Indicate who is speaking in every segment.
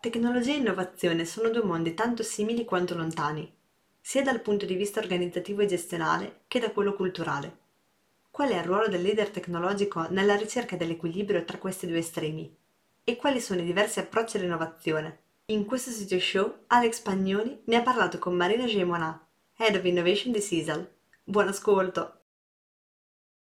Speaker 1: Tecnologia e innovazione sono due mondi tanto simili quanto lontani, sia dal punto di vista organizzativo e gestionale che da quello culturale. Qual è il ruolo del leader tecnologico nella ricerca dell'equilibrio tra questi due estremi? E quali sono i diversi approcci all'innovazione? In questo sito show Alex Pagnoni ne ha parlato con Marina Gemonà, Head of Innovation di Sisal. Buon ascolto!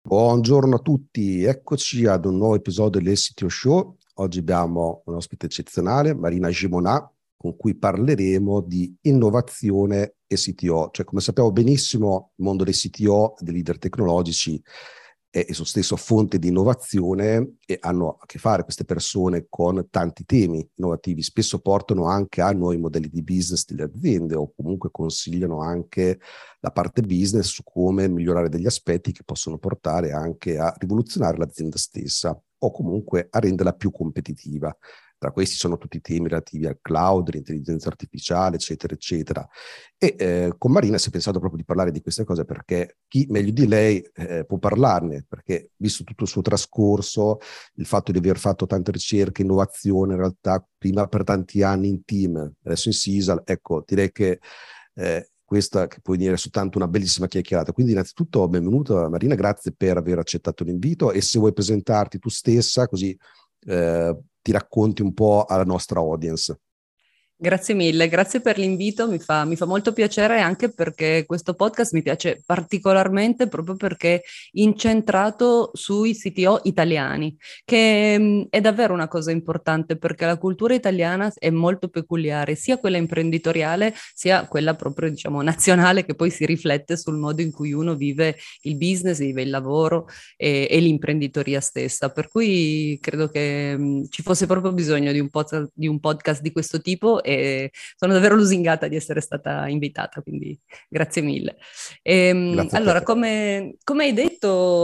Speaker 2: Buongiorno a tutti, eccoci ad un nuovo episodio del CTO Show Oggi abbiamo un ospite eccezionale, Marina Gimonà, con cui parleremo di innovazione e CTO. Cioè, come sappiamo benissimo, il mondo dei CTO, dei leader tecnologici, è esso stesso fonte di innovazione e hanno a che fare queste persone con tanti temi innovativi. Spesso portano anche a nuovi modelli di business delle aziende o comunque consigliano anche la parte business su come migliorare degli aspetti che possono portare anche a rivoluzionare l'azienda stessa o comunque a renderla più competitiva. Tra questi sono tutti i temi relativi al cloud, l'intelligenza artificiale, eccetera, eccetera. E eh, con Marina si è pensato proprio di parlare di queste cose perché chi meglio di lei eh, può parlarne, perché visto tutto il suo trascorso, il fatto di aver fatto tante ricerche, innovazione, in realtà prima per tanti anni in team, adesso in Sisal, ecco, direi che eh, questa che può venire soltanto una bellissima chiacchierata. Quindi innanzitutto benvenuta Marina, grazie per aver accettato l'invito e se vuoi presentarti tu stessa così eh, ti racconti un po' alla nostra audience.
Speaker 3: Grazie mille, grazie per l'invito, mi fa, mi fa, molto piacere anche perché questo podcast mi piace particolarmente proprio perché è incentrato sui CTO italiani, che mm, è davvero una cosa importante perché la cultura italiana è molto peculiare, sia quella imprenditoriale sia quella proprio diciamo nazionale che poi si riflette sul modo in cui uno vive il business, vive il lavoro e, e l'imprenditoria stessa. Per cui credo che mh, mm, ci fosse proprio bisogno di un, pod- di un podcast di questo tipo e sono davvero lusingata di essere stata invitata, quindi grazie mille. E, ehm, grazie allora, come, come, hai detto,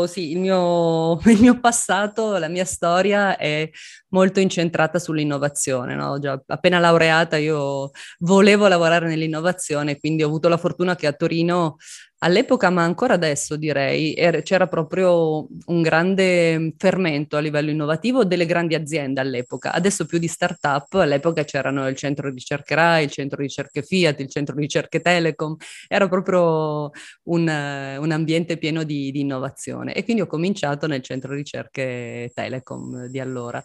Speaker 3: sì, il mio, il mio, passato, la mia storia è molto incentrata sull'innovazione. No? Già appena laureata io volevo lavorare nell'innovazione, quindi ho avuto la fortuna che a Torino All'epoca, ma ancora adesso direi, er- c'era proprio un grande fermento a livello innovativo delle grandi aziende all'epoca. Adesso più di start-up, all'epoca c'erano il centro ricerche RAI, il centro ricerche Fiat, il centro ricerche Telecom, era proprio un, un ambiente pieno di, di innovazione. E quindi ho cominciato nel centro ricerche Telecom di allora.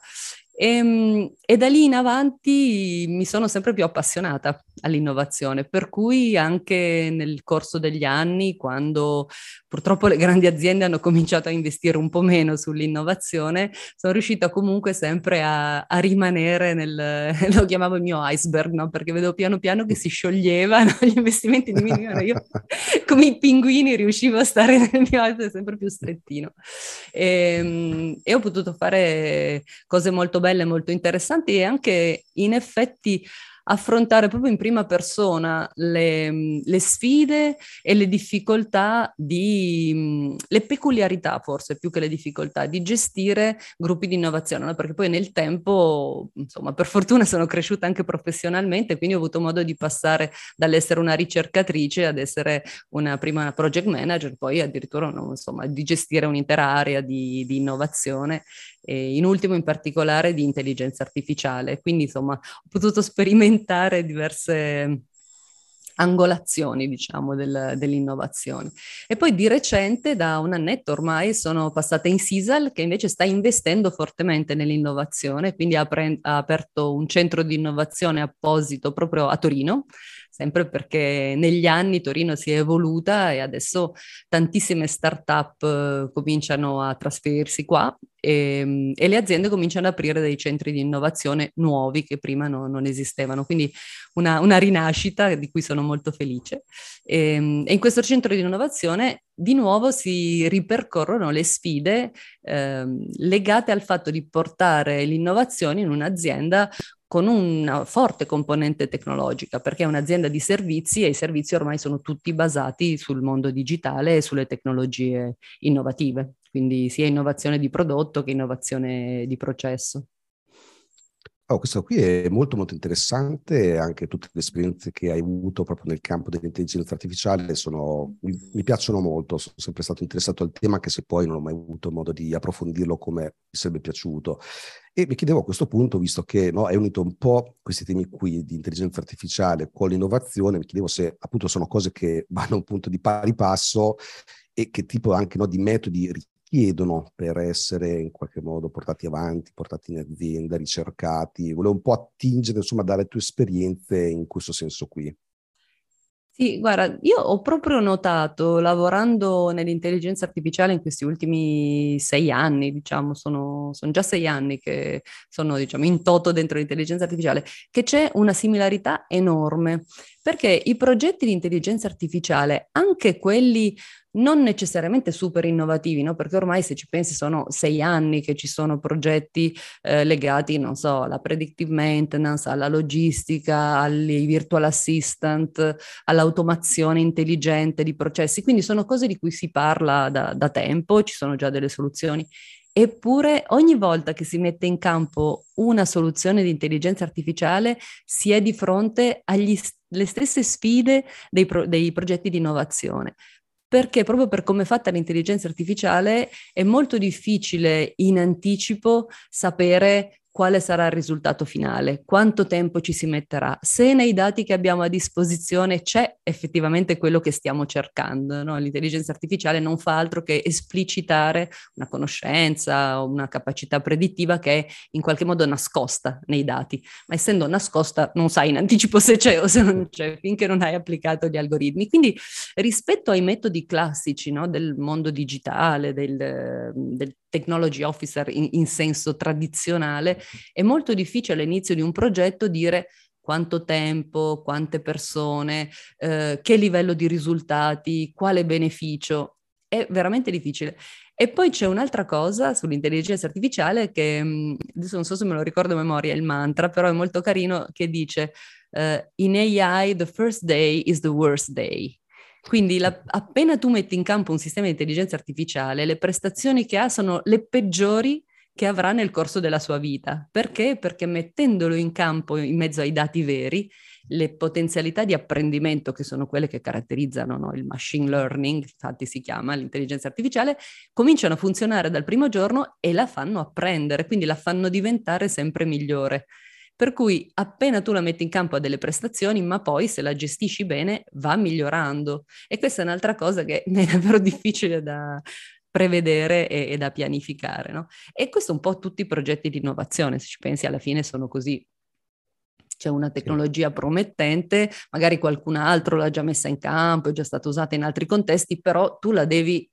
Speaker 3: E, ehm, e, da lì in avanti mi sono sempre più appassionata all'innovazione, per cui anche nel corso degli anni, quando purtroppo le grandi aziende hanno cominciato a investire un po' meno sull'innovazione, sono riuscita comunque sempre a, a rimanere nel, lo chiamavo il mio iceberg, no? perché vedevo piano piano che si scioglievano, gli investimenti diminuivano, io come i pinguini riuscivo a stare nel mio iceberg sempre più strettino. E, ehm, e ho potuto fare cose molto belle, molto interessanti e anche in effetti affrontare proprio in prima persona le, le sfide e le difficoltà di, le peculiarità forse più che le difficoltà di gestire gruppi di innovazione, no? perché poi nel tempo, insomma, per fortuna sono cresciuta anche professionalmente, quindi ho avuto modo di passare dall'essere una ricercatrice ad essere una prima project manager, poi addirittura no, insomma, di gestire un'intera area di, di innovazione e in ultimo in particolare di intelligenza artificiale. Quindi insomma ho potuto sperimentare diverse angolazioni, diciamo, del, dell'innovazione. E poi di recente, da un annetto ormai, sono passata in Sisal, che invece sta investendo fortemente nell'innovazione, quindi ha, pre- ha aperto un centro di innovazione apposito proprio a Torino, sempre perché negli anni Torino si è evoluta e adesso tantissime start-up eh, cominciano a trasferirsi qua e, ehm, e, le aziende cominciano ad aprire dei centri di innovazione nuovi che prima no, non esistevano. Quindi una, una, rinascita di cui sono molto felice. E, ehm, e, in questo centro di innovazione di nuovo si ripercorrono le sfide eh, legate al fatto di portare l'innovazione in un'azienda con una forte componente tecnologica, perché è un'azienda di servizi e i servizi ormai sono tutti basati sul mondo digitale e sulle tecnologie innovative, quindi sia innovazione di prodotto che innovazione di processo.
Speaker 2: Oh, questo qui è molto molto interessante, anche tutte le esperienze che hai avuto proprio nel campo dell'intelligenza artificiale sono, mi, mi, piacciono molto, sono sempre stato interessato al tema anche se poi non ho mai avuto modo di approfondirlo come mi sarebbe piaciuto. E mi chiedevo a questo punto, visto che no, hai unito un po' questi temi qui di intelligenza artificiale con l'innovazione, mi chiedevo se appunto sono cose che vanno appunto di pari passo e che tipo anche no, di metodi chiedono per essere in qualche modo portati avanti, portati in azienda, ricercati. Volevo un po' attingere, insomma, dalle tue esperienze in questo senso qui.
Speaker 3: Sì, guarda, io ho proprio notato, lavorando nell'intelligenza artificiale in questi ultimi sei anni, diciamo, sono, sono già sei anni che sono, diciamo, in toto dentro l'intelligenza artificiale, che c'è una similarità enorme, perché i progetti di intelligenza artificiale, anche quelli non necessariamente super innovativi, no? perché ormai se ci pensi sono sei anni che ci sono progetti eh, legati, non so, alla predictive maintenance, alla logistica, ai virtual assistant, all'automazione intelligente di processi, quindi sono cose di cui si parla da, da tempo, ci sono già delle soluzioni. Eppure ogni volta che si mette in campo una soluzione di intelligenza artificiale si è di fronte alle stesse sfide dei, pro- dei progetti di innovazione. Perché proprio per come è fatta l'intelligenza artificiale è molto difficile in anticipo sapere quale sarà il risultato finale, quanto tempo ci si metterà, se nei dati che abbiamo a disposizione c'è effettivamente quello che stiamo cercando. No? L'intelligenza artificiale non fa altro che esplicitare una conoscenza o una capacità predittiva che è in qualche modo nascosta nei dati, ma essendo nascosta non sai in anticipo se c'è o se non c'è finché non hai applicato gli algoritmi. Quindi rispetto ai metodi classici no? del mondo digitale, del, del technology officer in, in senso tradizionale, è molto difficile all'inizio di un progetto dire quanto tempo, quante persone, eh, che livello di risultati, quale beneficio. È veramente difficile. E poi c'è un'altra cosa sull'intelligenza artificiale che mm, adesso non so se me lo ricordo a memoria il mantra, però è molto carino che dice uh, in AI the first day is the worst day. Quindi la, appena tu metti in campo un sistema di intelligenza artificiale, le prestazioni che ha sono le peggiori che avrà nel corso della sua vita. Perché? Perché mettendolo in campo in mezzo ai dati veri, le potenzialità di apprendimento, che sono quelle che caratterizzano no? il machine learning, infatti si chiama l'intelligenza artificiale, cominciano a funzionare dal primo giorno e la fanno apprendere, quindi la fanno diventare sempre migliore. Per cui appena tu la metti in campo ha delle prestazioni, ma poi se la gestisci bene va migliorando. E questa è un'altra cosa che è davvero difficile da prevedere e, e da pianificare. No? E questo un po' tutti i progetti di innovazione, se ci pensi alla fine sono così c'è una tecnologia promettente, magari qualcun altro l'ha già messa in campo, è già stata usata in altri contesti, però tu la devi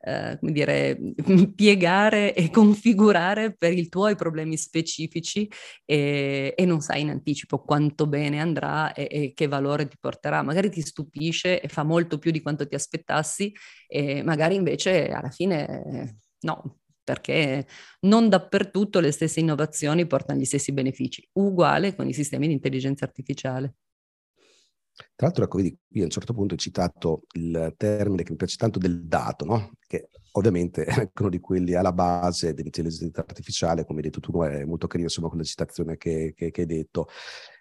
Speaker 3: eh, come dire, piegare e configurare per i tuoi problemi specifici e, e non sai in anticipo quanto bene andrà e, e, che valore ti porterà. Magari ti stupisce e fa molto più di quanto ti aspettassi e magari invece alla fine no, perché non dappertutto le stesse innovazioni portano gli stessi benefici, uguale con i sistemi di intelligenza artificiale.
Speaker 2: Tra l'altro, ecco, vedi, qui a un certo punto hai citato il termine che mi piace tanto del dato, no? che ovviamente è uno di quelli alla base dell'intelligenza artificiale, come hai detto tu, è molto carino insomma quella citazione che, che, che hai detto.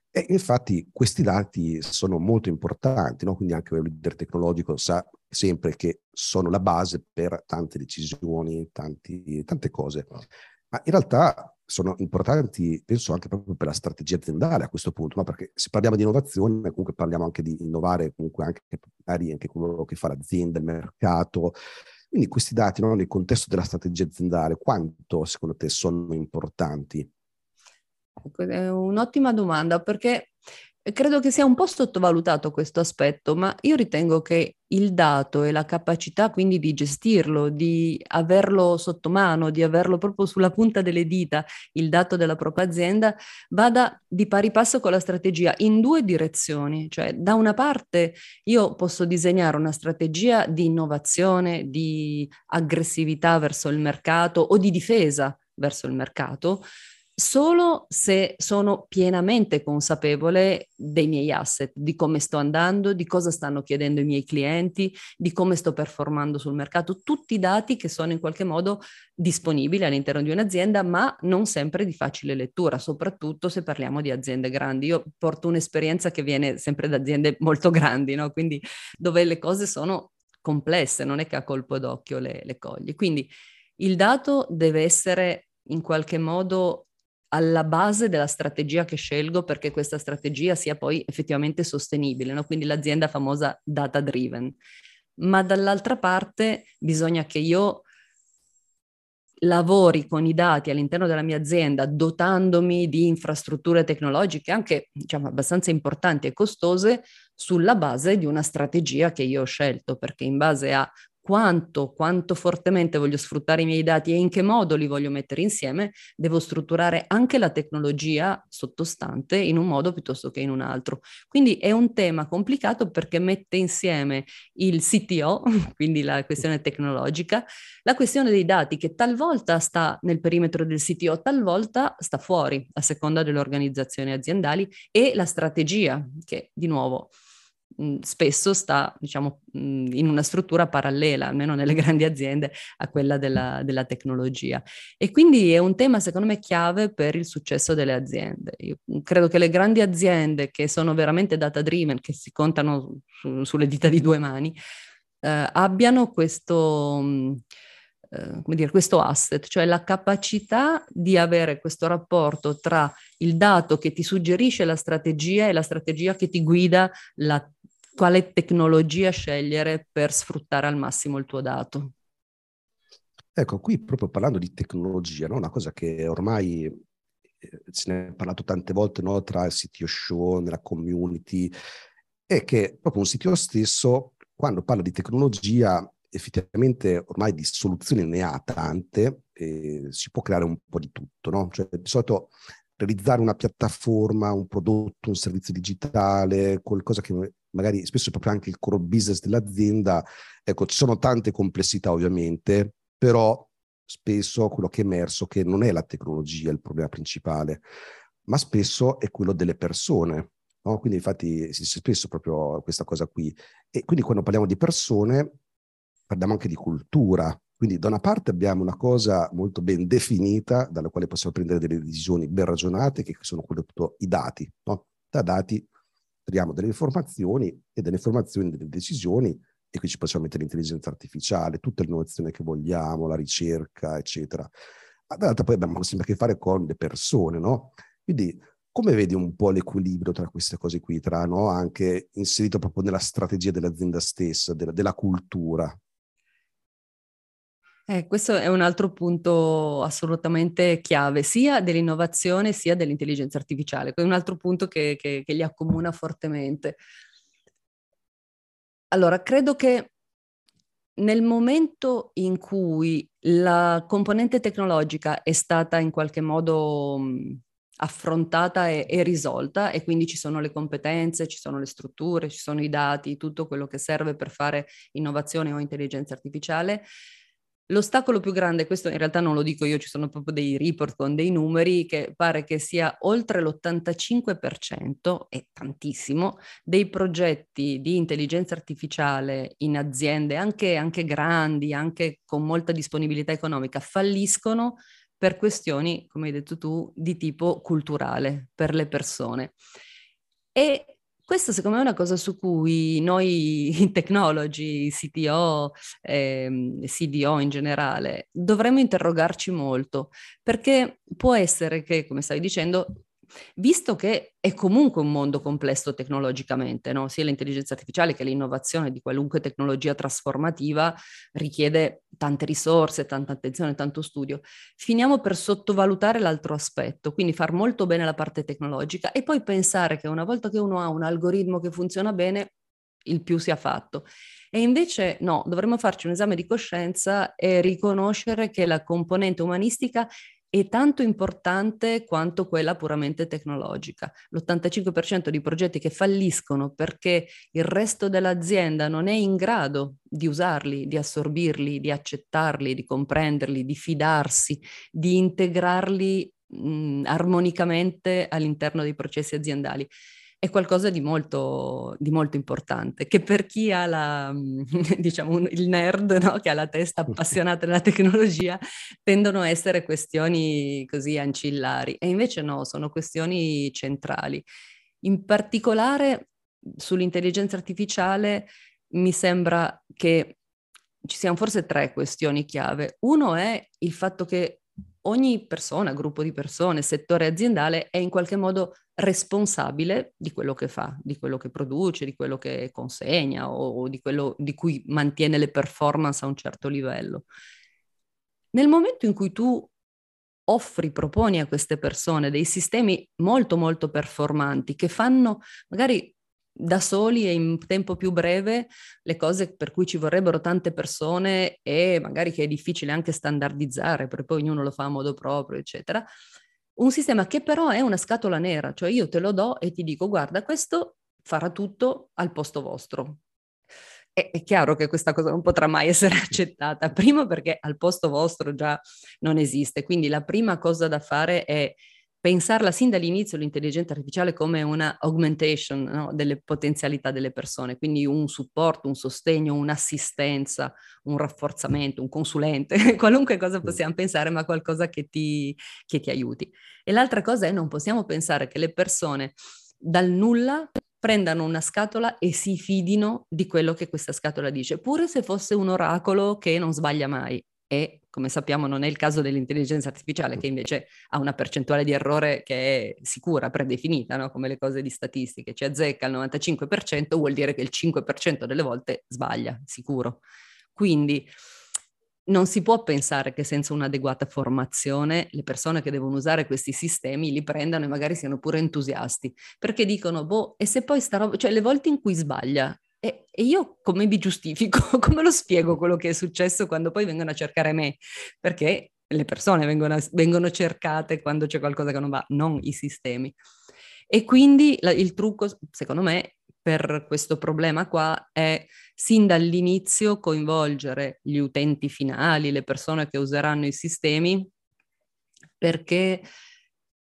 Speaker 2: E infatti questi dati sono molto importanti, no? quindi anche il leader tecnologico sa sempre che sono la base per tante decisioni, tanti, tante cose. Ma in realtà sono importanti, penso, anche proprio per la strategia aziendale a questo punto, no? perché se parliamo di innovazione, comunque parliamo anche di innovare, comunque anche, anche quello che fa l'azienda, il mercato. Quindi questi dati no, nel contesto della strategia aziendale, quanto secondo te sono importanti?
Speaker 3: Ecco, un'ottima domanda perché Credo che sia un po' sottovalutato questo aspetto, ma io ritengo che il dato e la capacità quindi di gestirlo, di averlo sotto mano, di averlo proprio sulla punta delle dita, il dato della propria azienda, vada di pari passo con la strategia in due direzioni. Cioè, da una parte io posso disegnare una strategia di innovazione, di aggressività verso il mercato o di difesa verso il mercato, solo se sono pienamente consapevole dei miei asset, di come sto andando, di cosa stanno chiedendo i miei clienti, di come sto performando sul mercato, tutti i dati che sono in qualche modo disponibili all'interno di un'azienda, ma non sempre di facile lettura, soprattutto se parliamo di aziende grandi. Io porto un'esperienza che viene sempre da aziende molto grandi, no? quindi dove le cose sono complesse, non è che a colpo d'occhio le, le cogli. Quindi il dato deve essere in qualche modo alla base della strategia che scelgo perché questa strategia sia poi effettivamente sostenibile, no? quindi l'azienda famosa data driven. Ma dall'altra parte bisogna che io lavori con i dati all'interno della mia azienda dotandomi di infrastrutture tecnologiche anche diciamo, abbastanza importanti e costose sulla base di una strategia che io ho scelto, perché in base a quanto, quanto fortemente voglio sfruttare i miei dati e in che modo li voglio mettere insieme, devo strutturare anche la tecnologia sottostante in un modo piuttosto che in un altro. Quindi è un tema complicato perché mette insieme il CTO, quindi la questione tecnologica, la questione dei dati che talvolta sta nel perimetro del CTO, talvolta sta fuori a seconda delle organizzazioni aziendali e la strategia che di nuovo spesso sta diciamo, in una struttura parallela, almeno nelle grandi aziende, a quella della, della, tecnologia. E quindi è un tema, secondo me, chiave per il successo delle aziende. Io credo che le grandi aziende che sono veramente data driven, che si contano su, sulle dita di due mani, eh, abbiano questo... Uh, come dire, questo asset, cioè la capacità di avere questo rapporto tra il dato che ti suggerisce la strategia e la strategia che ti guida la quale tecnologia scegliere per sfruttare al massimo il tuo dato.
Speaker 2: Ecco, qui proprio parlando di tecnologia, no? una cosa che ormai eh, se ne è parlato tante volte no? tra il CTO show, nella community, è che proprio un CTO stesso, quando parla di tecnologia, effettivamente ormai di soluzioni ne ha tante, e si può creare un po' di tutto, no? Cioè, di solito realizzare una piattaforma, un prodotto, un servizio digitale, qualcosa che magari spesso proprio anche il core business dell'azienda. Ecco, ci sono tante complessità ovviamente, però spesso quello che è emerso è che non è la tecnologia il problema principale, ma spesso è quello delle persone. No? Quindi infatti si dice spesso proprio questa cosa qui. E quindi quando parliamo di persone parliamo anche di cultura, quindi da una parte abbiamo una cosa molto ben definita, dalla quale possiamo prendere delle decisioni ben ragionate, che sono appunto i dati. No? Da dati traiamo delle informazioni e delle informazioni delle decisioni e qui ci possiamo mettere l'intelligenza artificiale, tutta l'innovazione che vogliamo, la ricerca, eccetera. Dall'altra poi abbiamo sempre a che fare con le persone, no? Quindi come vedi un po' l'equilibrio tra queste cose qui, tra no? anche inserito proprio nella strategia dell'azienda stessa, della, della cultura?
Speaker 3: Eh, questo è un altro punto assolutamente chiave, sia dell'innovazione sia dell'intelligenza artificiale. È un altro punto che, che, che li accomuna fortemente. Allora, credo che nel momento in cui la componente tecnologica è stata in qualche modo affrontata e, e, risolta e quindi ci sono le competenze, ci sono le strutture, ci sono i dati, tutto quello che serve per fare innovazione o intelligenza artificiale, L'ostacolo più grande, questo in realtà non lo dico io, ci sono proprio dei report con dei numeri che pare che sia oltre l'85%, è tantissimo, dei progetti di intelligenza artificiale in aziende, anche, anche grandi, anche con molta disponibilità economica, falliscono per questioni, come hai detto tu, di tipo culturale per le persone. E questo secondo me è una cosa su cui noi technology, CTO, eh, CDO in generale, dovremmo interrogarci molto, perché può essere che, come stai dicendo, visto che è comunque un mondo complesso tecnologicamente, no? sia l'intelligenza artificiale che l'innovazione di qualunque tecnologia trasformativa richiede tante risorse, tanta attenzione, tanto studio, finiamo per sottovalutare l'altro aspetto, quindi far molto bene la parte tecnologica e poi pensare che una volta che uno ha un algoritmo che funziona bene, il più sia fatto. E invece no, dovremmo farci un esame di coscienza e riconoscere che la componente umanistica è tanto importante quanto quella puramente tecnologica. L'85% di progetti che falliscono perché il resto dell'azienda non è in grado di usarli, di assorbirli, di accettarli, di comprenderli, di fidarsi, di integrarli mh, armonicamente all'interno dei processi aziendali è qualcosa di molto, di molto importante, che per chi ha la, diciamo, il nerd, no? che ha la testa appassionata della tecnologia, tendono a essere questioni così ancillari. E invece no, sono questioni centrali. In particolare sull'intelligenza artificiale mi sembra che ci siano forse tre questioni chiave. Uno è il fatto che ogni persona, gruppo di persone, settore aziendale è in qualche modo responsabile di quello che fa, di quello che produce, di quello che consegna o, o di quello di cui mantiene le performance a un certo livello. Nel momento in cui tu offri, proponi a queste persone dei sistemi molto molto performanti che fanno magari da soli e in tempo più breve le cose per cui ci vorrebbero tante persone e magari che è difficile anche standardizzare, perché poi ognuno lo fa a modo proprio, eccetera. Un sistema che però è una scatola nera, cioè io te lo do e ti dico guarda, questo farà tutto al posto vostro. È, è chiaro che questa cosa non potrà mai essere accettata, primo perché al posto vostro già non esiste, quindi la prima cosa da fare è pensarla sin dall'inizio l'intelligenza artificiale come una augmentation no? delle potenzialità delle persone, quindi un supporto, un sostegno, un'assistenza, un rafforzamento, un consulente, qualunque cosa possiamo pensare, ma qualcosa che ti, che ti aiuti. E l'altra cosa è non possiamo pensare che le persone dal nulla prendano una scatola e si fidino di quello che questa scatola dice, pure se fosse un oracolo che non sbaglia mai e come sappiamo non è il caso dell'intelligenza artificiale che invece ha una percentuale di errore che è sicura, predefinita, no? come le cose di statistiche, ci azzecca il 95%, vuol dire che il 5% delle volte sbaglia, sicuro. Quindi non si può pensare che senza un'adeguata formazione le persone che devono usare questi sistemi li prendano e magari siano pure entusiasti, perché dicono, boh, e se poi sta roba, cioè le volte in cui sbaglia, e, e, io come mi giustifico? Come lo spiego quello che è successo quando poi vengono a cercare me? Perché le persone vengono, vengono cercate quando c'è qualcosa che non va, non i sistemi. E quindi la, il trucco, secondo me, per questo problema qua è sin dall'inizio coinvolgere gli utenti finali, le persone che useranno i sistemi, perché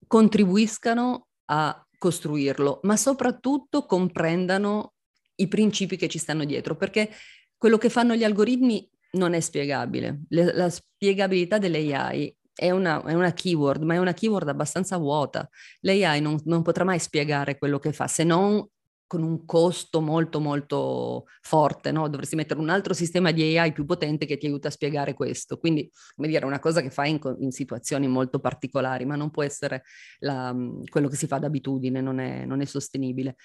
Speaker 3: contribuiscano a costruirlo, ma soprattutto comprendano i principi che ci stanno dietro, perché quello che fanno gli algoritmi non è spiegabile. Le, la spiegabilità dell'AI è una, è una, keyword, ma è una keyword abbastanza vuota. L'AI non, non potrà mai spiegare quello che fa, se non con un costo molto molto forte, no? dovresti mettere un altro sistema di AI più potente che ti aiuta a spiegare questo. Quindi, come dire, una cosa che fai in, in situazioni molto particolari, ma non può essere la, quello che si fa d'abitudine, non è, non è sostenibile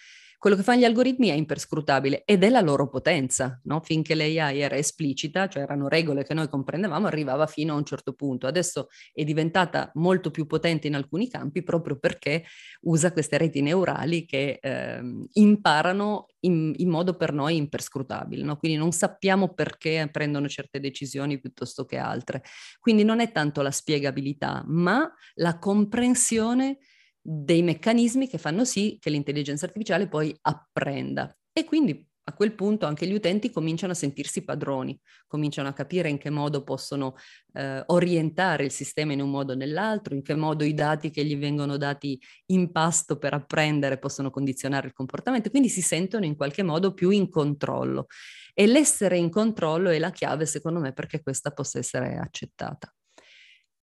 Speaker 3: quello che fanno gli algoritmi è imperscrutabile ed è la loro potenza, no? finché l'AI era esplicita, cioè erano regole che noi comprendevamo, arrivava fino a un certo punto. Adesso è diventata molto più potente in alcuni campi proprio perché usa queste reti neurali che eh, imparano in, in, modo per noi imperscrutabile, no? quindi non sappiamo perché prendono certe decisioni piuttosto che altre. Quindi non è tanto la spiegabilità, ma la comprensione dei meccanismi che fanno sì che l'intelligenza artificiale poi apprenda. E quindi a quel punto anche gli utenti cominciano a sentirsi padroni, cominciano a capire in che modo possono eh, orientare il sistema in un modo o nell'altro, in che modo i dati che gli vengono dati in pasto per apprendere possono condizionare il comportamento, quindi si sentono in qualche modo più in controllo. E l'essere in controllo è la chiave, secondo me, perché questa possa essere accettata.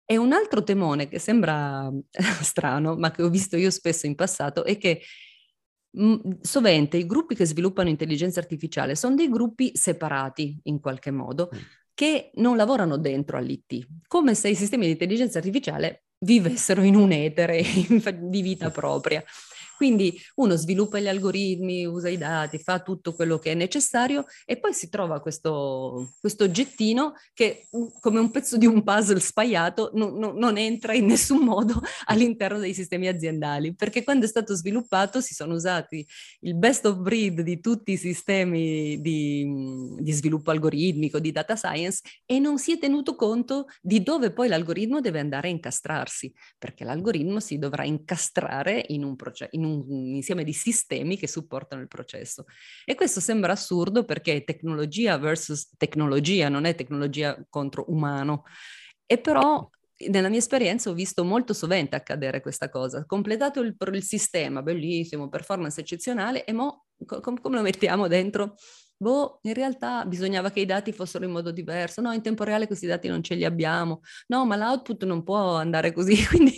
Speaker 3: E un altro temone che sembra strano, ma che ho visto io spesso in passato, è che mh, sovente i gruppi che sviluppano intelligenza artificiale sono dei gruppi separati in qualche modo, mm. che non lavorano dentro all'IT, come se i sistemi di intelligenza artificiale vivessero in un etere di vita propria. Quindi uno sviluppa gli algoritmi, usa i dati, fa tutto quello che è necessario e poi si trova questo, questo oggettino che come un pezzo di un puzzle spaiato non, non, non entra in nessun modo all'interno dei sistemi aziendali, perché quando è stato sviluppato si sono usati il best of breed di tutti i sistemi di, di sviluppo algoritmico, di data science e non si è tenuto conto di dove poi l'algoritmo deve andare a incastrarsi, perché l'algoritmo si dovrà incastrare in un, proce- in insieme di sistemi che supportano il processo. E questo sembra assurdo perché tecnologia versus tecnologia, non è tecnologia contro umano. E però nella mia esperienza ho visto molto sovente accadere questa cosa. Completato il, il sistema, bellissimo, performance eccezionale, e mo co- come lo mettiamo dentro? Boh, in realtà bisognava che i dati fossero in modo diverso. No, in tempo reale questi dati non ce li abbiamo. No, ma l'output non può andare così. Quindi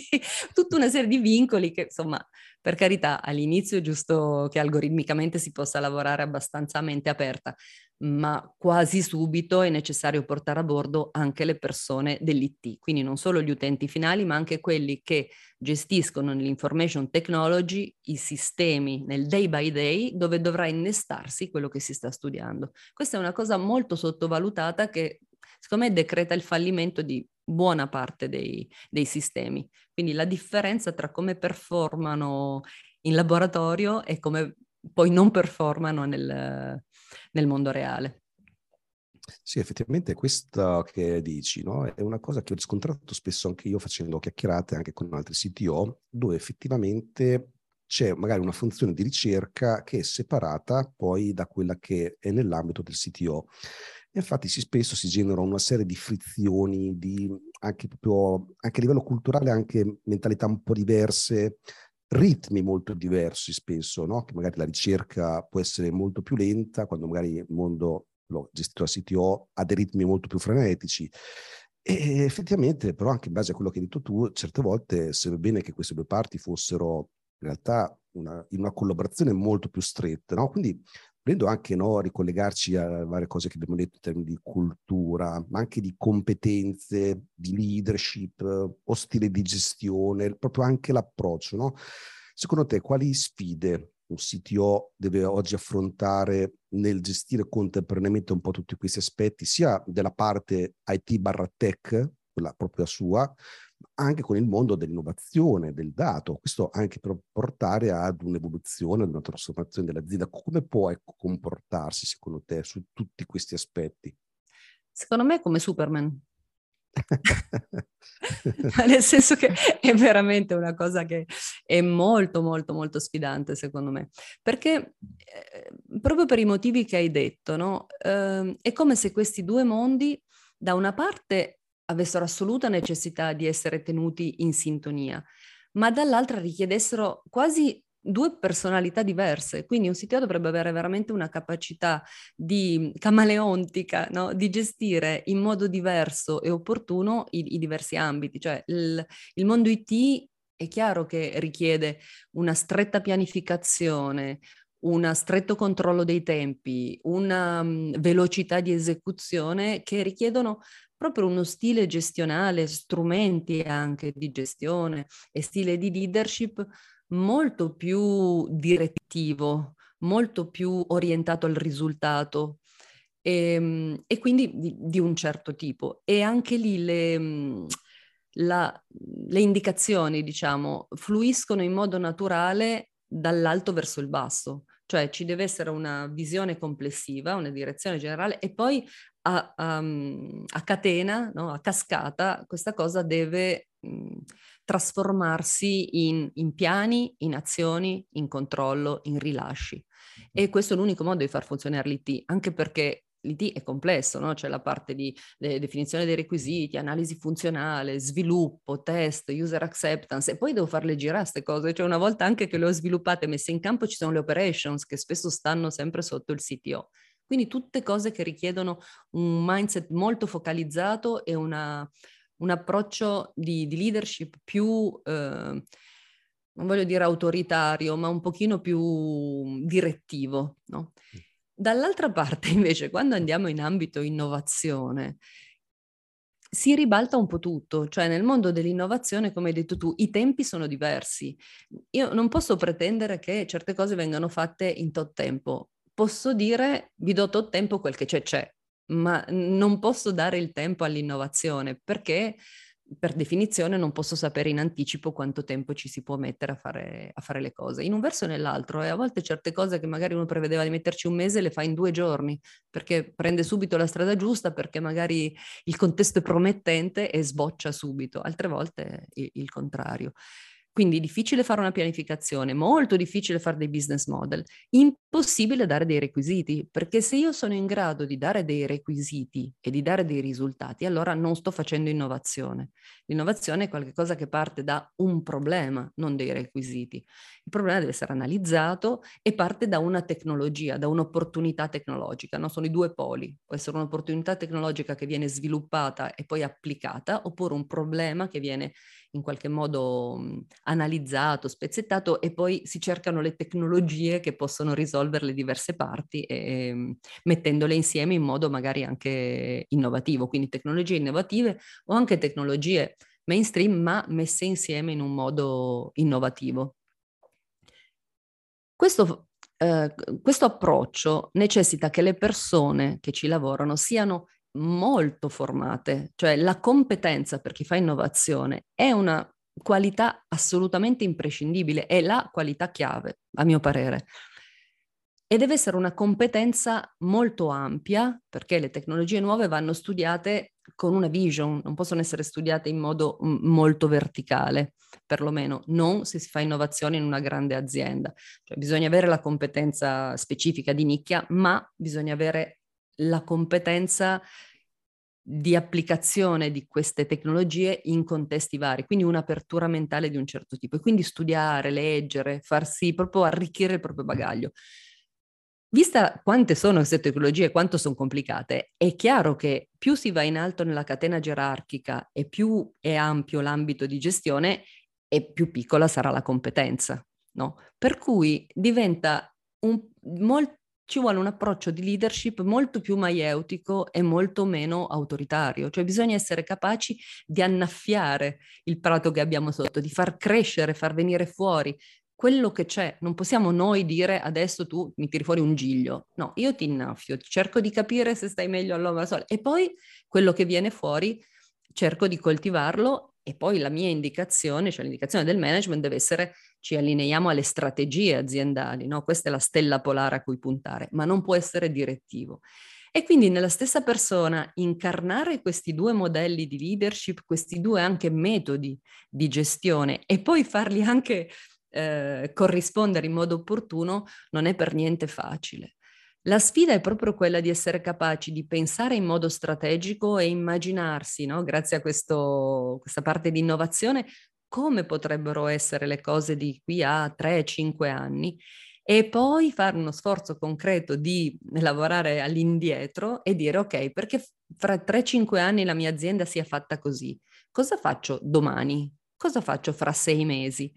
Speaker 3: tutta una serie di vincoli che, insomma, per carità, all'inizio è giusto che algoritmicamente si possa lavorare abbastanza a mente aperta, ma quasi subito è necessario portare a bordo anche le persone dell'IT, quindi non solo gli utenti finali, ma anche quelli che gestiscono nell'information technology i sistemi nel day by day dove dovrà innestarsi quello che si sta studiando. Questa è una cosa molto sottovalutata che secondo me decreta il fallimento di buona parte dei, dei sistemi. Quindi la differenza tra come performano in laboratorio e come poi non performano nel, nel mondo reale.
Speaker 2: Sì, effettivamente questa che dici no? è una cosa che ho riscontrato spesso anche io facendo chiacchierate anche con altri CTO, dove effettivamente c'è magari una funzione di ricerca che è separata poi da quella che è nell'ambito del CTO. E infatti si, spesso si generano una serie di frizioni, di, anche, proprio, anche a livello culturale, anche mentalità un po' diverse, ritmi molto diversi spesso, no? che magari la ricerca può essere molto più lenta, quando magari il mondo l'ho gestito da CTO ha dei ritmi molto più frenetici. E effettivamente, però, anche in base a quello che hai detto tu, certe volte serve bene che queste due parti fossero in realtà una, in una collaborazione molto più stretta, no? Quindi volendo anche no, ricollegarci a varie cose che abbiamo detto in termini di cultura, ma anche di competenze, di leadership, o stile di gestione, proprio anche l'approccio. No? Secondo te quali sfide un CTO deve oggi affrontare nel gestire contemporaneamente un po' tutti questi aspetti, sia della parte IT barra tech, quella propria sua, anche con il mondo dell'innovazione, del dato. Questo anche per portare ad un'evoluzione, ad una trasformazione dell'azienda. Come può ecco, comportarsi, secondo te, su tutti questi aspetti?
Speaker 3: Secondo me come Superman. Nel senso che è veramente una cosa che è molto, molto, molto sfidante, secondo me. Perché eh, proprio per i motivi che hai detto, no? eh, è come se questi due mondi, da una parte, avessero assoluta necessità di essere tenuti in sintonia, ma dall'altra richiedessero quasi due personalità diverse, quindi un CTO dovrebbe avere veramente una capacità di camaleontica, no? di gestire in modo diverso e opportuno i, i diversi ambiti, cioè il, il mondo IT è chiaro che richiede una stretta pianificazione, un stretto controllo dei tempi, una um, velocità di esecuzione che richiedono proprio uno stile gestionale, strumenti anche di gestione e stile di leadership molto più direttivo, molto più orientato al risultato e, ehm, e quindi di, di, un certo tipo. E anche lì le, mm, la, le indicazioni, diciamo, fluiscono in modo naturale dall'alto verso il basso cioè ci deve essere una visione complessiva, una direzione generale e poi a, a, a catena, no? a cascata, questa cosa deve mh, trasformarsi in, in, piani, in azioni, in controllo, in rilasci. E questo è l'unico modo di far funzionare l'IT, anche perché l'IT è complesso, no? c'è la parte di definizione dei requisiti, analisi funzionale, sviluppo, test, user acceptance e poi devo farle girare queste cose, cioè una volta anche che le ho sviluppate e messe in campo ci sono le operations che spesso stanno sempre sotto il CTO. Quindi tutte cose che richiedono un mindset molto focalizzato e una, un approccio di, di leadership più... Eh, non voglio dire autoritario, ma un pochino più direttivo, no? Dall'altra parte, invece, quando andiamo in ambito innovazione, si ribalta un po' tutto, cioè nel mondo dell'innovazione, come hai detto tu, i tempi sono diversi. Io non posso pretendere che certe cose vengano fatte in tot tempo. Posso dire vi do tot tempo quel che c'è c'è, ma non posso dare il tempo all'innovazione perché per definizione non posso sapere in anticipo quanto tempo ci si può mettere a fare, a fare le cose, in un verso e nell'altro. E a volte certe cose che magari uno prevedeva di metterci un mese le fa in due giorni, perché prende subito la strada giusta, perché magari il contesto è promettente e sboccia subito, altre volte il, il contrario. Quindi difficile fare una pianificazione, molto difficile fare dei business model, possibile dare dei requisiti, perché se io sono in grado di dare dei requisiti e di dare dei risultati, allora non sto facendo innovazione. L'innovazione è qualcosa che parte da un problema, non dei requisiti. Il problema deve essere analizzato e parte da una tecnologia, da un'opportunità tecnologica. No? Sono i due poli. Può essere un'opportunità tecnologica che viene sviluppata e poi applicata, oppure un problema che viene in qualche modo mh, analizzato, spezzettato e poi si cercano le tecnologie che possono risolvere le diverse parti e, mh, mettendole insieme in modo magari anche innovativo, quindi tecnologie innovative o anche tecnologie mainstream ma messe insieme in un modo innovativo. Questo, eh, questo approccio necessita che le persone che ci lavorano siano molto formate, cioè la competenza per chi fa innovazione è una qualità assolutamente imprescindibile, è la qualità chiave, a mio parere. E deve essere una competenza molto ampia, perché le tecnologie nuove vanno studiate con una vision, non possono essere studiate in modo molto verticale, perlomeno non se si fa innovazione in una grande azienda. Cioè, bisogna avere la competenza specifica di nicchia, ma bisogna avere la competenza di applicazione di queste tecnologie in contesti vari, quindi un'apertura mentale di un certo tipo e quindi studiare, leggere, farsi proprio arricchire il proprio bagaglio. Vista quante sono queste tecnologie e quanto sono complicate, è chiaro che più si va in alto nella catena gerarchica e più è ampio l'ambito di gestione e più piccola sarà la competenza, no? Per cui diventa un, molto ci vuole un approccio di leadership molto più maieutico e molto meno autoritario, cioè bisogna essere capaci di annaffiare il prato che abbiamo sotto, di far crescere, far venire fuori quello che c'è. Non possiamo noi dire adesso tu mi tiri fuori un giglio. No, io ti innaffio, cerco di capire se stai meglio all'uomo sole e poi quello che viene fuori cerco di coltivarlo e poi la mia indicazione, cioè l'indicazione del management deve essere ci allineiamo alle strategie aziendali, no? questa è la stella polare a cui puntare, ma non può essere direttivo. E quindi nella stessa persona incarnare questi due modelli di leadership, questi due anche metodi di gestione e poi farli anche eh, corrispondere in modo opportuno non è per niente facile. La sfida è proprio quella di essere capaci di pensare in modo strategico e immaginarsi, no? grazie a questo, questa parte di innovazione, come potrebbero essere le cose di qui a 3-5 anni e poi fare uno sforzo concreto di lavorare all'indietro e dire ok, perché fra 3-5 anni la mia azienda sia fatta così, cosa faccio domani? Cosa faccio fra sei mesi?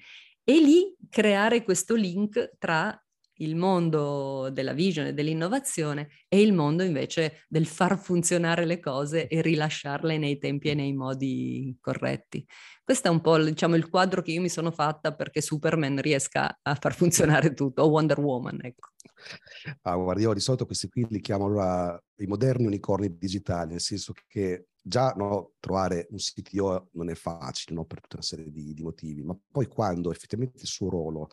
Speaker 3: E lì creare questo link tra il mondo della vision e dell'innovazione e il mondo invece del far funzionare le cose e rilasciarle nei tempi e nei modi corretti. Questo è un po' diciamo, il quadro che io mi sono fatta perché Superman riesca a far funzionare tutto, o Wonder Woman, ecco.
Speaker 2: Ah, guarda, io di solito questi qui li chiamo allora i moderni unicorni digitali, nel senso che già no, trovare un CTO non è facile no, per tutta una serie di, di, motivi, ma poi quando effettivamente il suo ruolo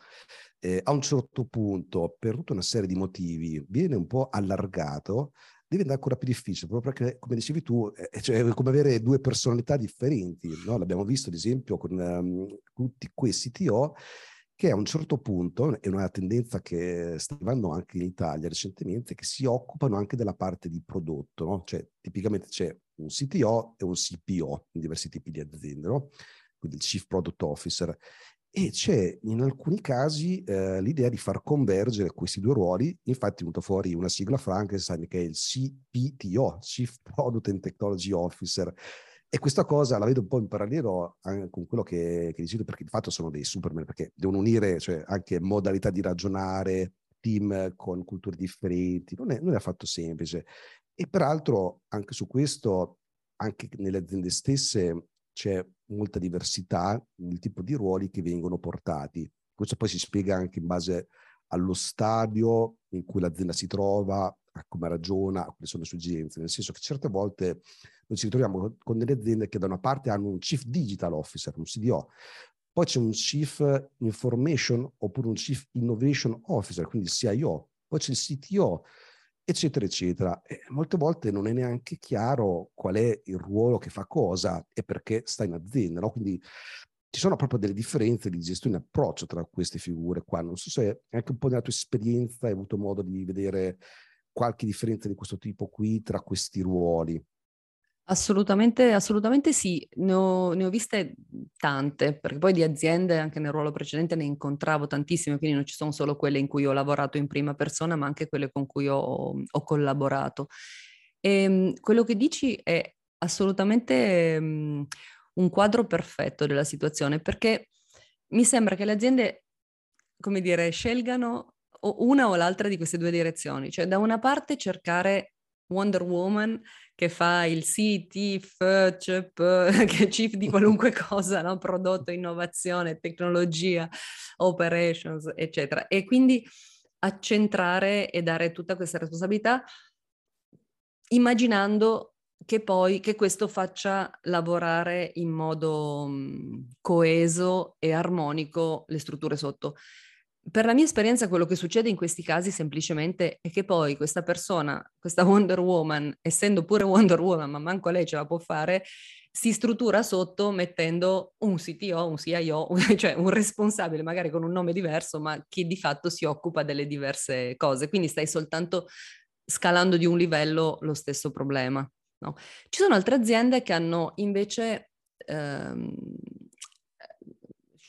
Speaker 2: eh, a un certo punto, per tutta una serie di motivi, viene un po' allargato, diventa ancora più difficile, proprio perché, come dicevi tu, eh, cioè, è come avere due personalità differenti. No? L'abbiamo visto, ad esempio, con um, tutti quei CTO che a un certo punto, è una tendenza che sta arrivando anche in Italia recentemente, che si occupano anche della parte di prodotto, no? Cioè, tipicamente c'è un CTO e un CPO in diversi tipi di aziende, no? Quindi il Chief Product Officer. E c'è in alcuni casi eh, l'idea di far convergere questi due ruoli, infatti è venuta fuori una sigla Frankenstein che è il CPTO, Chief Product and Technology Officer, e questa cosa la vedo un po' in parallelo con quello che, che dicevo, perché di fatto sono dei superman, perché devono unire cioè, anche modalità di ragionare, team con culture differenti, non è, non è affatto semplice. E peraltro anche su questo, anche nelle aziende stesse, c'è molta diversità nel tipo di ruoli che vengono portati. Questo poi si spiega anche in base allo stadio in cui l'azienda si trova, a come ragiona, a quali sono le sue esigenze, nel senso che certe volte noi ci ritroviamo con delle aziende che da una parte hanno un Chief Digital Officer, un CDO, poi c'è un Chief Information oppure un Chief Innovation Officer, quindi il CIO, poi c'è il CTO, eccetera, eccetera. E molte volte non è neanche chiaro qual è il ruolo che fa cosa e perché sta in azienda, no? Quindi ci sono proprio delle differenze di gestione e approccio tra queste figure qua. Non so se anche un po' nella tua esperienza hai avuto modo di vedere qualche differenza di questo tipo qui tra questi ruoli.
Speaker 3: Assolutamente, assolutamente sì, ne ho, ne ho, viste tante, perché poi di aziende anche nel ruolo precedente ne incontravo tantissime, quindi non ci sono solo quelle in cui ho lavorato in prima persona, ma anche quelle con cui ho, ho collaborato. E, ehm, quello che dici è assolutamente um, un quadro perfetto della situazione, perché mi sembra che le aziende, come dire, scelgano una o l'altra di queste due direzioni, cioè da una parte cercare Wonder Woman che fa il CTF, è chief di qualunque cosa, no? prodotto, innovazione, tecnologia, operations, eccetera. E quindi accentrare e dare tutta questa responsabilità immaginando che poi che questo faccia lavorare in modo coeso e armonico le strutture sotto per la mia esperienza quello che succede in questi casi semplicemente è che poi questa persona, questa Wonder Woman, essendo pure Wonder Woman, ma manco lei ce la può fare, si struttura sotto mettendo un CTO, un CIO, cioè un responsabile magari con un nome diverso, ma che di fatto si occupa delle diverse cose. Quindi stai soltanto scalando di un livello lo stesso problema. No? Ci sono altre aziende che hanno invece ehm,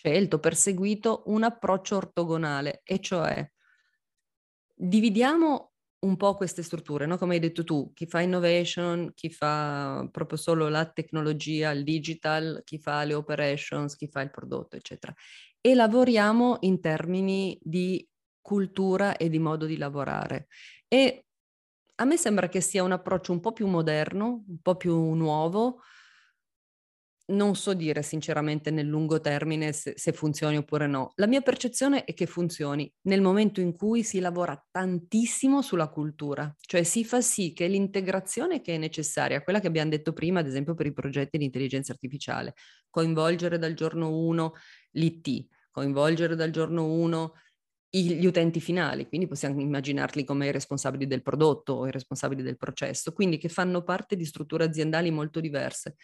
Speaker 3: scelto, perseguito un approccio ortogonale, e cioè dividiamo un po' queste strutture, no? come hai detto tu, chi fa innovation, chi fa proprio solo la tecnologia, il digital, chi fa le operations, chi fa il prodotto, eccetera. E lavoriamo in termini di cultura e di modo di lavorare. E a me sembra che sia un approccio un po' più moderno, un po' più nuovo, non so dire sinceramente nel lungo termine se, se, funzioni oppure no. La mia percezione è che funzioni nel momento in cui si lavora tantissimo sulla cultura, cioè si fa sì che l'integrazione che è necessaria, quella che abbiamo detto prima, ad esempio per i progetti di intelligenza artificiale, coinvolgere dal giorno 1 l'IT, coinvolgere dal giorno 1 gli utenti finali, quindi possiamo immaginarli come i responsabili del prodotto o i responsabili del processo, quindi che fanno parte di strutture aziendali molto diverse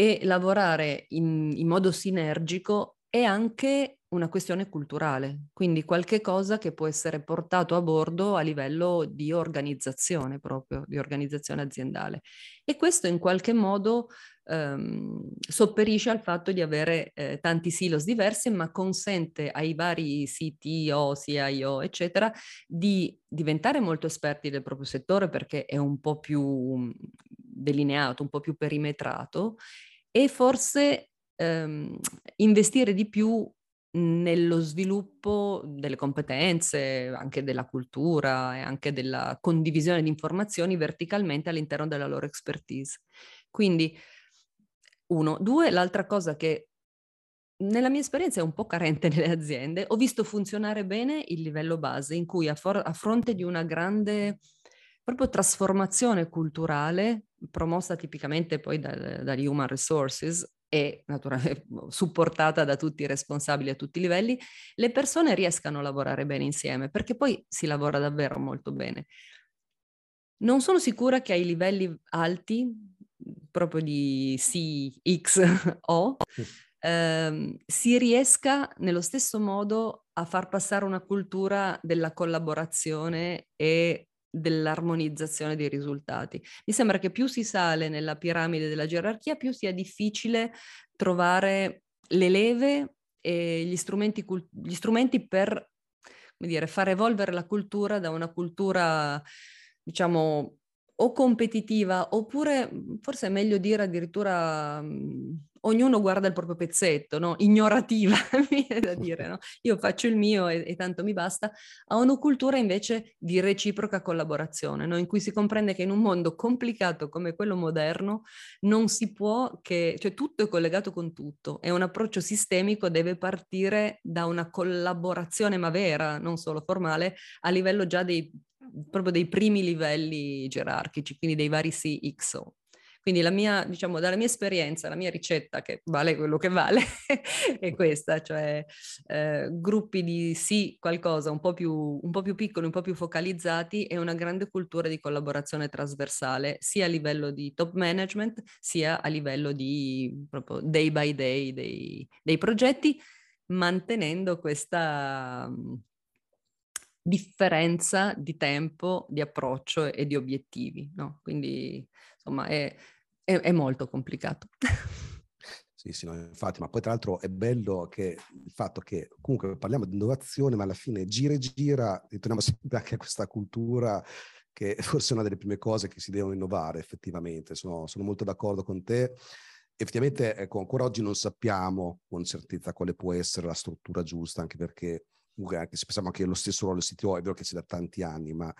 Speaker 3: e lavorare in, in modo sinergico è anche una questione culturale, quindi qualche cosa che può essere portato a bordo a livello di organizzazione proprio, di organizzazione aziendale. E questo in qualche modo ehm, sopperisce al fatto di avere eh, tanti silos diversi, ma consente ai vari CTO, CIO, eccetera, di diventare molto esperti del proprio settore perché è un po' più delineato, un po' più perimetrato e forse ehm, investire di più nello sviluppo delle competenze, anche della cultura e anche della condivisione di informazioni verticalmente all'interno della loro expertise. Quindi, uno. Due, l'altra cosa che nella mia esperienza è un po' carente nelle aziende, ho visto funzionare bene il livello base, in cui a, for- a fronte di una grande proprio trasformazione culturale promossa tipicamente poi da, dagli human resources e naturalmente supportata da tutti i responsabili a tutti i livelli, le persone riescano a lavorare bene insieme, perché poi si lavora davvero molto bene. Non sono sicura che ai livelli alti, proprio di CXO, ehm, si riesca nello stesso modo a far passare una cultura della collaborazione e dell'armonizzazione dei risultati. Mi sembra che più si sale nella piramide della gerarchia, più sia difficile trovare le leve e gli strumenti, gli strumenti per dire, far evolvere la cultura da una cultura, diciamo, o competitiva oppure forse è meglio dire addirittura ognuno guarda il proprio pezzetto, no? ignorativa, mi viene da dire, no? io faccio il mio e, e, tanto mi basta, a una cultura invece di reciproca collaborazione, no? in cui si comprende che in un mondo complicato come quello moderno non si può che, cioè tutto è collegato con tutto e un approccio sistemico deve partire da una collaborazione ma vera, non solo formale, a livello già dei proprio dei primi livelli gerarchici, quindi dei vari CXO. Quindi la mia, diciamo, dalla mia esperienza, la mia ricetta, che vale quello che vale, è questa, cioè eh, gruppi di sì, qualcosa un po, più, un po' più piccoli, un po' più focalizzati e una grande cultura di collaborazione trasversale, sia a livello di top management, sia a livello di proprio day by day dei, dei progetti, mantenendo questa differenza di tempo, di approccio e di obiettivi. No? Quindi insomma è, è, è molto complicato.
Speaker 2: Sì, sì, no, infatti, ma poi tra l'altro è bello che il fatto che comunque parliamo di innovazione, ma alla fine gira e gira, ritorniamo sempre anche a questa cultura che forse è una delle prime cose che si devono innovare effettivamente. Sono, sono molto d'accordo con te. Effettivamente, ecco, ancora oggi non sappiamo con certezza quale può essere la struttura giusta, anche perché comunque anche se pensiamo che lo stesso ruolo CTO è vero che c'è da tanti anni, ma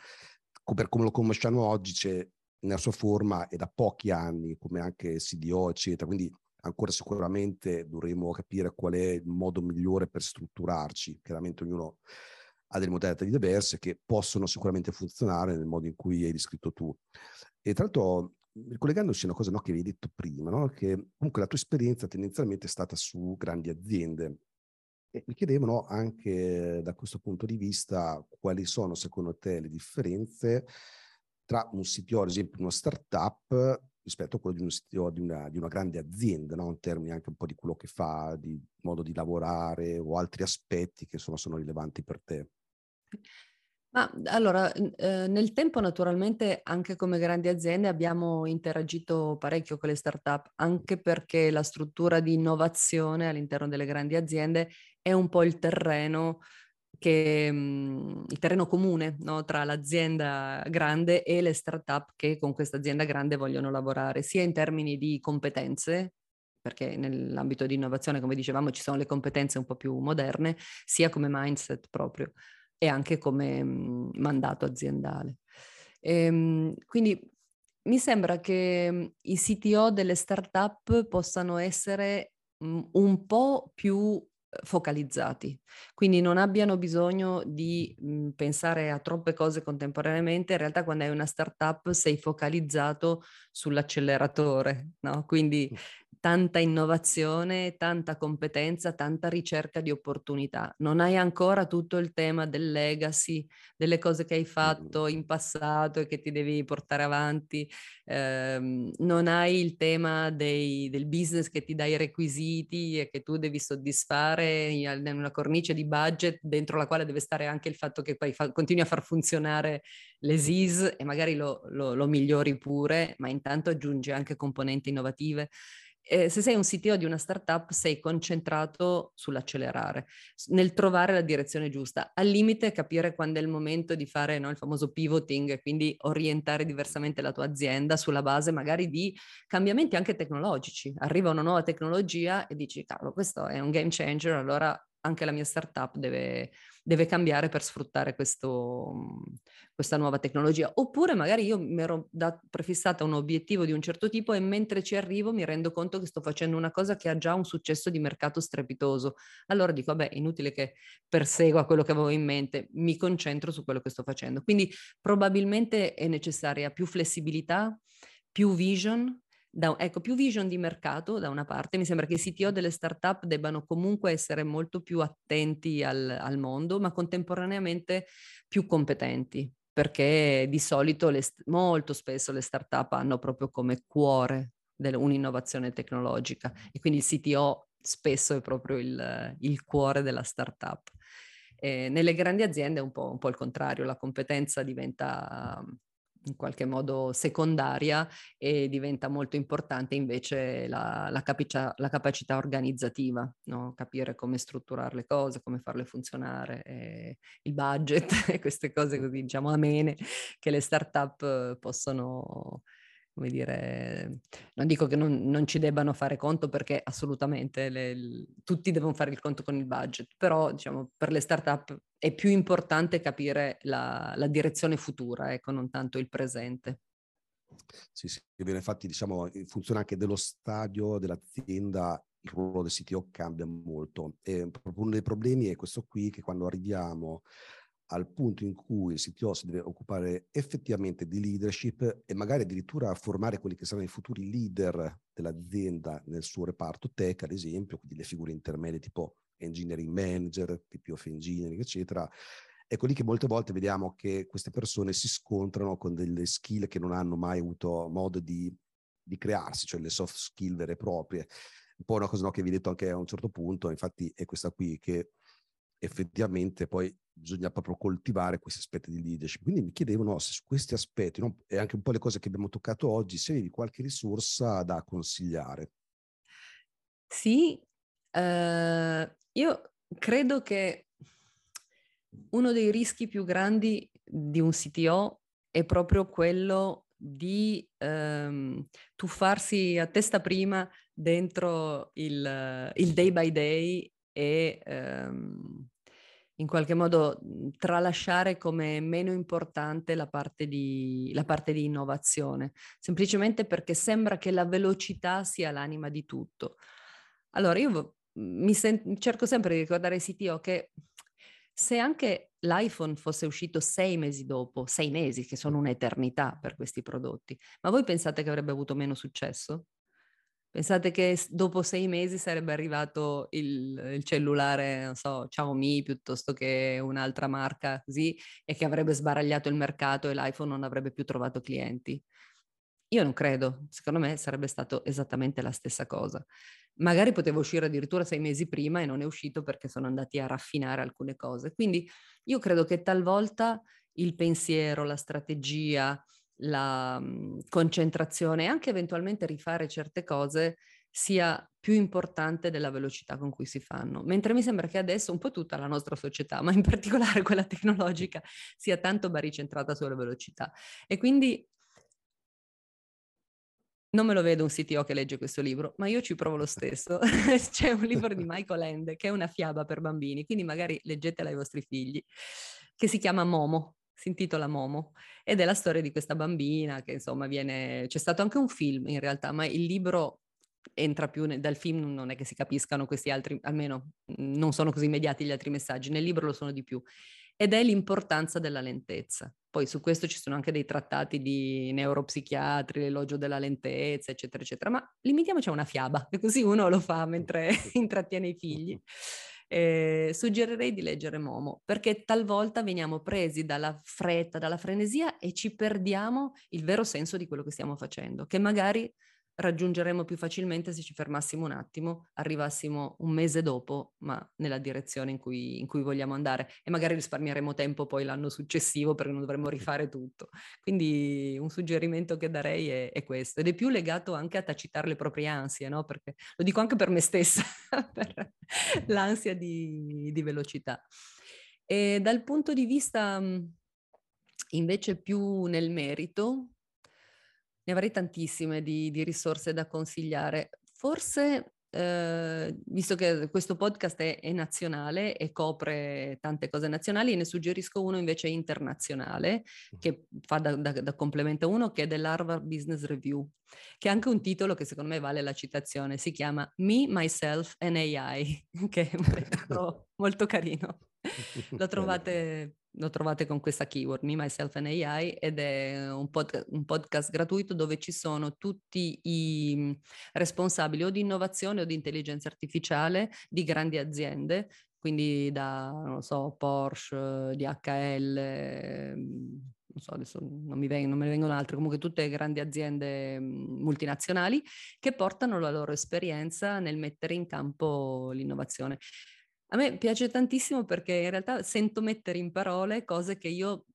Speaker 2: per come lo conosciamo oggi c'è nella sua forma e da pochi anni, come anche CDO, eccetera. Quindi ancora sicuramente dovremo capire qual è il modo migliore per strutturarci. Chiaramente ognuno ha delle modalità diverse che possono sicuramente funzionare nel modo in cui hai descritto tu. E tra l'altro, ricollegandoci a una cosa no, che avevi detto prima, no? che comunque la tua esperienza tendenzialmente è stata su grandi aziende, e mi chiedevano anche da questo punto di vista quali sono secondo te le differenze tra un CTO, ad esempio uno startup, rispetto a quello di un CTO di una, di una grande azienda, no? in termini anche un po' di quello che fa, di modo di lavorare o altri aspetti che sono, sono rilevanti per te.
Speaker 3: Ma allora, eh, nel tempo naturalmente anche come grandi aziende abbiamo interagito parecchio con le start-up, anche perché la struttura di innovazione all'interno delle grandi aziende è un po' il terreno che, mh, mm, il terreno comune no? tra l'azienda grande e le start-up che con questa azienda grande vogliono lavorare, sia in termini di competenze, perché nell'ambito di innovazione, come dicevamo, ci sono le competenze un po' più moderne, sia come mindset proprio e anche come mh, mandato aziendale. E, ehm, quindi mi sembra che i CTO delle startup possano essere un po' più focalizzati, quindi non abbiano bisogno di mh, pensare a troppe cose contemporaneamente, in realtà quando hai una startup sei focalizzato sull'acceleratore, no? Quindi tanta innovazione, tanta competenza, tanta ricerca di opportunità. Non hai ancora tutto il tema del legacy, delle cose che hai fatto in passato e che ti devi portare avanti. Eh, non hai il tema dei, del business che ti dà i requisiti e che tu devi soddisfare in una cornice di budget dentro la quale deve stare anche il fatto che poi fa, continui a far funzionare le SIS e magari lo, lo, lo migliori pure, ma intanto aggiungi anche componenti innovative eh, se sei un CTO di una startup sei concentrato sull'accelerare, nel trovare la direzione giusta, al limite capire quando è il momento di fare no, il famoso pivoting, quindi orientare diversamente la tua azienda sulla base magari di cambiamenti anche tecnologici. Arriva una nuova tecnologia e dici, cavolo, questo è un game changer, allora anche la mia startup deve, deve cambiare per sfruttare questo, questa nuova tecnologia. Oppure magari io mi ero dat- prefissata un obiettivo di un certo tipo e mentre ci arrivo mi rendo conto che sto facendo una cosa che ha già un successo di mercato strepitoso. Allora dico, vabbè, inutile che persegua quello che avevo in mente, mi concentro su quello che sto facendo. Quindi probabilmente è necessaria più flessibilità, più vision da, ecco, più vision di mercato da una parte, mi sembra che i CTO delle startup debbano comunque essere molto più attenti al, al mondo, ma contemporaneamente più competenti, perché di solito, le, molto spesso le startup hanno proprio come cuore un'innovazione tecnologica e quindi il CTO spesso è proprio il, il cuore della startup. E nelle grandi aziende è un po', un po' il contrario, la competenza diventa in qualche modo secondaria e diventa molto importante invece la, la, capicia, la capacità organizzativa, no? capire come strutturare le cose, come farle funzionare, il budget queste cose così diciamo amene che le start-up possono come dire, non dico che non, non, ci debbano fare conto perché assolutamente le, tutti devono fare il conto con il budget, però diciamo per le start-up è più importante capire la, la direzione futura, ecco, non tanto il presente.
Speaker 2: Sì, sì, infatti diciamo in funzione anche dello stadio dell'azienda il ruolo del CTO cambia molto e uno dei problemi è questo qui che quando arriviamo al punto in cui il CTO si deve occupare effettivamente di leadership e magari addirittura formare quelli che saranno i futuri leader dell'azienda nel suo reparto tech, ad esempio, quindi le figure intermedie tipo engineering manager, PP of engineering, eccetera. Ecco lì che molte volte vediamo che queste persone si scontrano con delle skill che non hanno mai avuto modo di, di crearsi, cioè le soft skill vere e proprie. Un po' una cosa no, che vi ho detto anche a un certo punto, infatti è questa qui che effettivamente poi bisogna proprio coltivare questi aspetti di leadership. Quindi mi chiedevano se su questi aspetti, no, e anche un po' le cose che abbiamo toccato oggi, se avevi qualche risorsa da consigliare.
Speaker 3: Sì, eh, io credo che uno dei rischi più grandi di un CTO è proprio quello di ehm, tuffarsi a testa prima dentro il, il day by day e ehm, in qualche modo tralasciare come meno importante la parte, di, la parte di innovazione, semplicemente perché sembra che la velocità sia l'anima di tutto. Allora io mi sen- cerco sempre di ricordare ai CTO che se anche l'iPhone fosse uscito sei mesi dopo, sei mesi che sono un'eternità per questi prodotti, ma voi pensate che avrebbe avuto meno successo? Pensate che dopo sei mesi sarebbe arrivato il, il, cellulare, non so, Xiaomi piuttosto che un'altra marca così e che avrebbe sbaragliato il mercato e l'iPhone non avrebbe più trovato clienti? Io non credo, secondo me sarebbe stato esattamente la stessa cosa. Magari poteva uscire addirittura sei mesi prima e non è uscito perché sono andati a raffinare alcune cose. Quindi io credo che talvolta il pensiero, la strategia, la mh, concentrazione e anche eventualmente rifare certe cose sia più importante della velocità con cui si fanno. Mentre mi sembra che adesso un po' tutta la nostra società, ma in particolare quella tecnologica, sia tanto baricentrata sulla velocità. E quindi non me lo vedo un CTO che legge questo libro, ma io ci provo lo stesso. C'è un libro di Michael End che è una fiaba per bambini, quindi magari leggetela ai vostri figli, che si chiama Momo, si intitola Momo ed è la storia di questa bambina che insomma viene, c'è stato anche un film in realtà, ma il libro entra più nel, dal film, non è che si capiscano questi altri, almeno non sono così immediati gli altri messaggi, nel libro lo sono di più, ed è l'importanza della lentezza. Poi su questo ci sono anche dei trattati di neuropsichiatri, l'elogio della lentezza, eccetera, eccetera, ma limitiamoci a una fiaba, e così uno lo fa mentre intrattiene i figli eh, suggerirei di leggere Momo, perché talvolta veniamo presi dalla fretta, dalla frenesia e ci perdiamo il vero senso di quello che stiamo facendo, che magari raggiungeremo più facilmente se ci fermassimo un attimo, arrivassimo un mese dopo, ma nella direzione in cui, in cui, vogliamo andare e magari risparmieremo tempo poi l'anno successivo perché non dovremo rifare tutto. Quindi un suggerimento che darei è, è questo ed è più legato anche a tacitare le proprie ansie, no? perché lo dico anche per me stessa, per l'ansia di, di velocità. E dal punto di vista invece più nel merito, ne avrei tantissime di, di risorse da consigliare. Forse Uh, visto che questo podcast è, è, nazionale e copre tante cose nazionali, ne suggerisco uno invece internazionale che fa da, da, da complemento a uno che è dell'Harvard Business Review, che ha anche un titolo che secondo me vale la citazione, si chiama Me, Myself and AI, che è molto carino. Lo trovate lo trovate con questa keyword, Me, Myself and AI, ed è un, pod- un, podcast gratuito dove ci sono tutti i mm, responsabili o di innovazione o di intelligenza artificiale di grandi aziende, quindi da, non so, Porsche, DHL, mm, non so, adesso non mi, veng- non me ne vengono altre, comunque tutte grandi aziende mm, multinazionali che portano la loro esperienza nel mettere in campo l'innovazione. A me piace tantissimo perché in realtà sento mettere in parole cose che io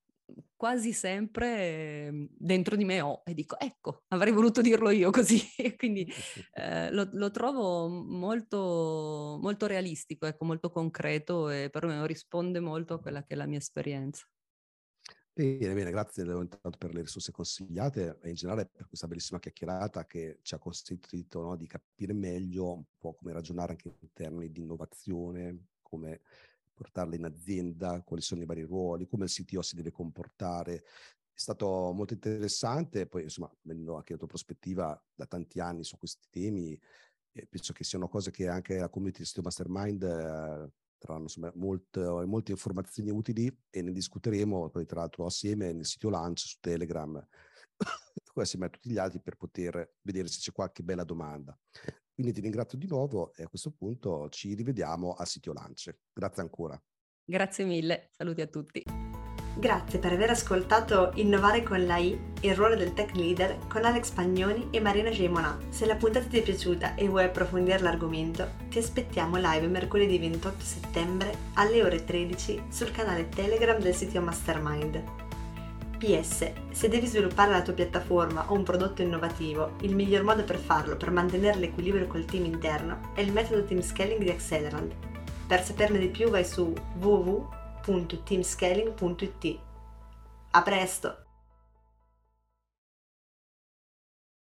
Speaker 3: quasi sempre ehm, dentro di me ho e dico ecco avrei voluto dirlo io così quindi eh, lo, lo, trovo molto, molto realistico ecco molto concreto e per me risponde molto a quella che è la mia esperienza
Speaker 2: Bene, bene, grazie intanto per le risorse consigliate e in generale per questa bellissima chiacchierata che ci ha consentito no, di capire meglio un po' come ragionare anche in termini di innovazione, come portarla in azienda, quali sono i vari ruoli, come il CTO si deve comportare. È stato molto interessante, poi insomma, venendo anche la tua prospettiva da tanti anni su questi temi, eh, penso che siano cose che anche la community di Studio Mastermind eh, Saranno insomma molte, molte, informazioni utili e ne discuteremo poi tra l'altro assieme nel sito Lunch su Telegram assieme a tutti gli altri per poter vedere se c'è qualche bella domanda. Quindi ti ringrazio di nuovo e a questo punto ci rivediamo al sito Lunch. Grazie ancora.
Speaker 3: Grazie mille, saluti a tutti.
Speaker 1: Grazie per aver ascoltato Innovare con la I, il ruolo del tech leader con Alex Pagnoni e Marina Gemona. Se la puntata ti è piaciuta e vuoi approfondire l'argomento, ti aspettiamo live mercoledì 28 settembre alle ore 13 sul canale Telegram del sito Mastermind. PS, se devi sviluppare la tua piattaforma o un prodotto innovativo, il miglior modo per farlo per mantenere l'equilibrio col team interno è il metodo Team Scaling di Accelerant. Per saperne di più vai su www www.teamscaling.it. A presto!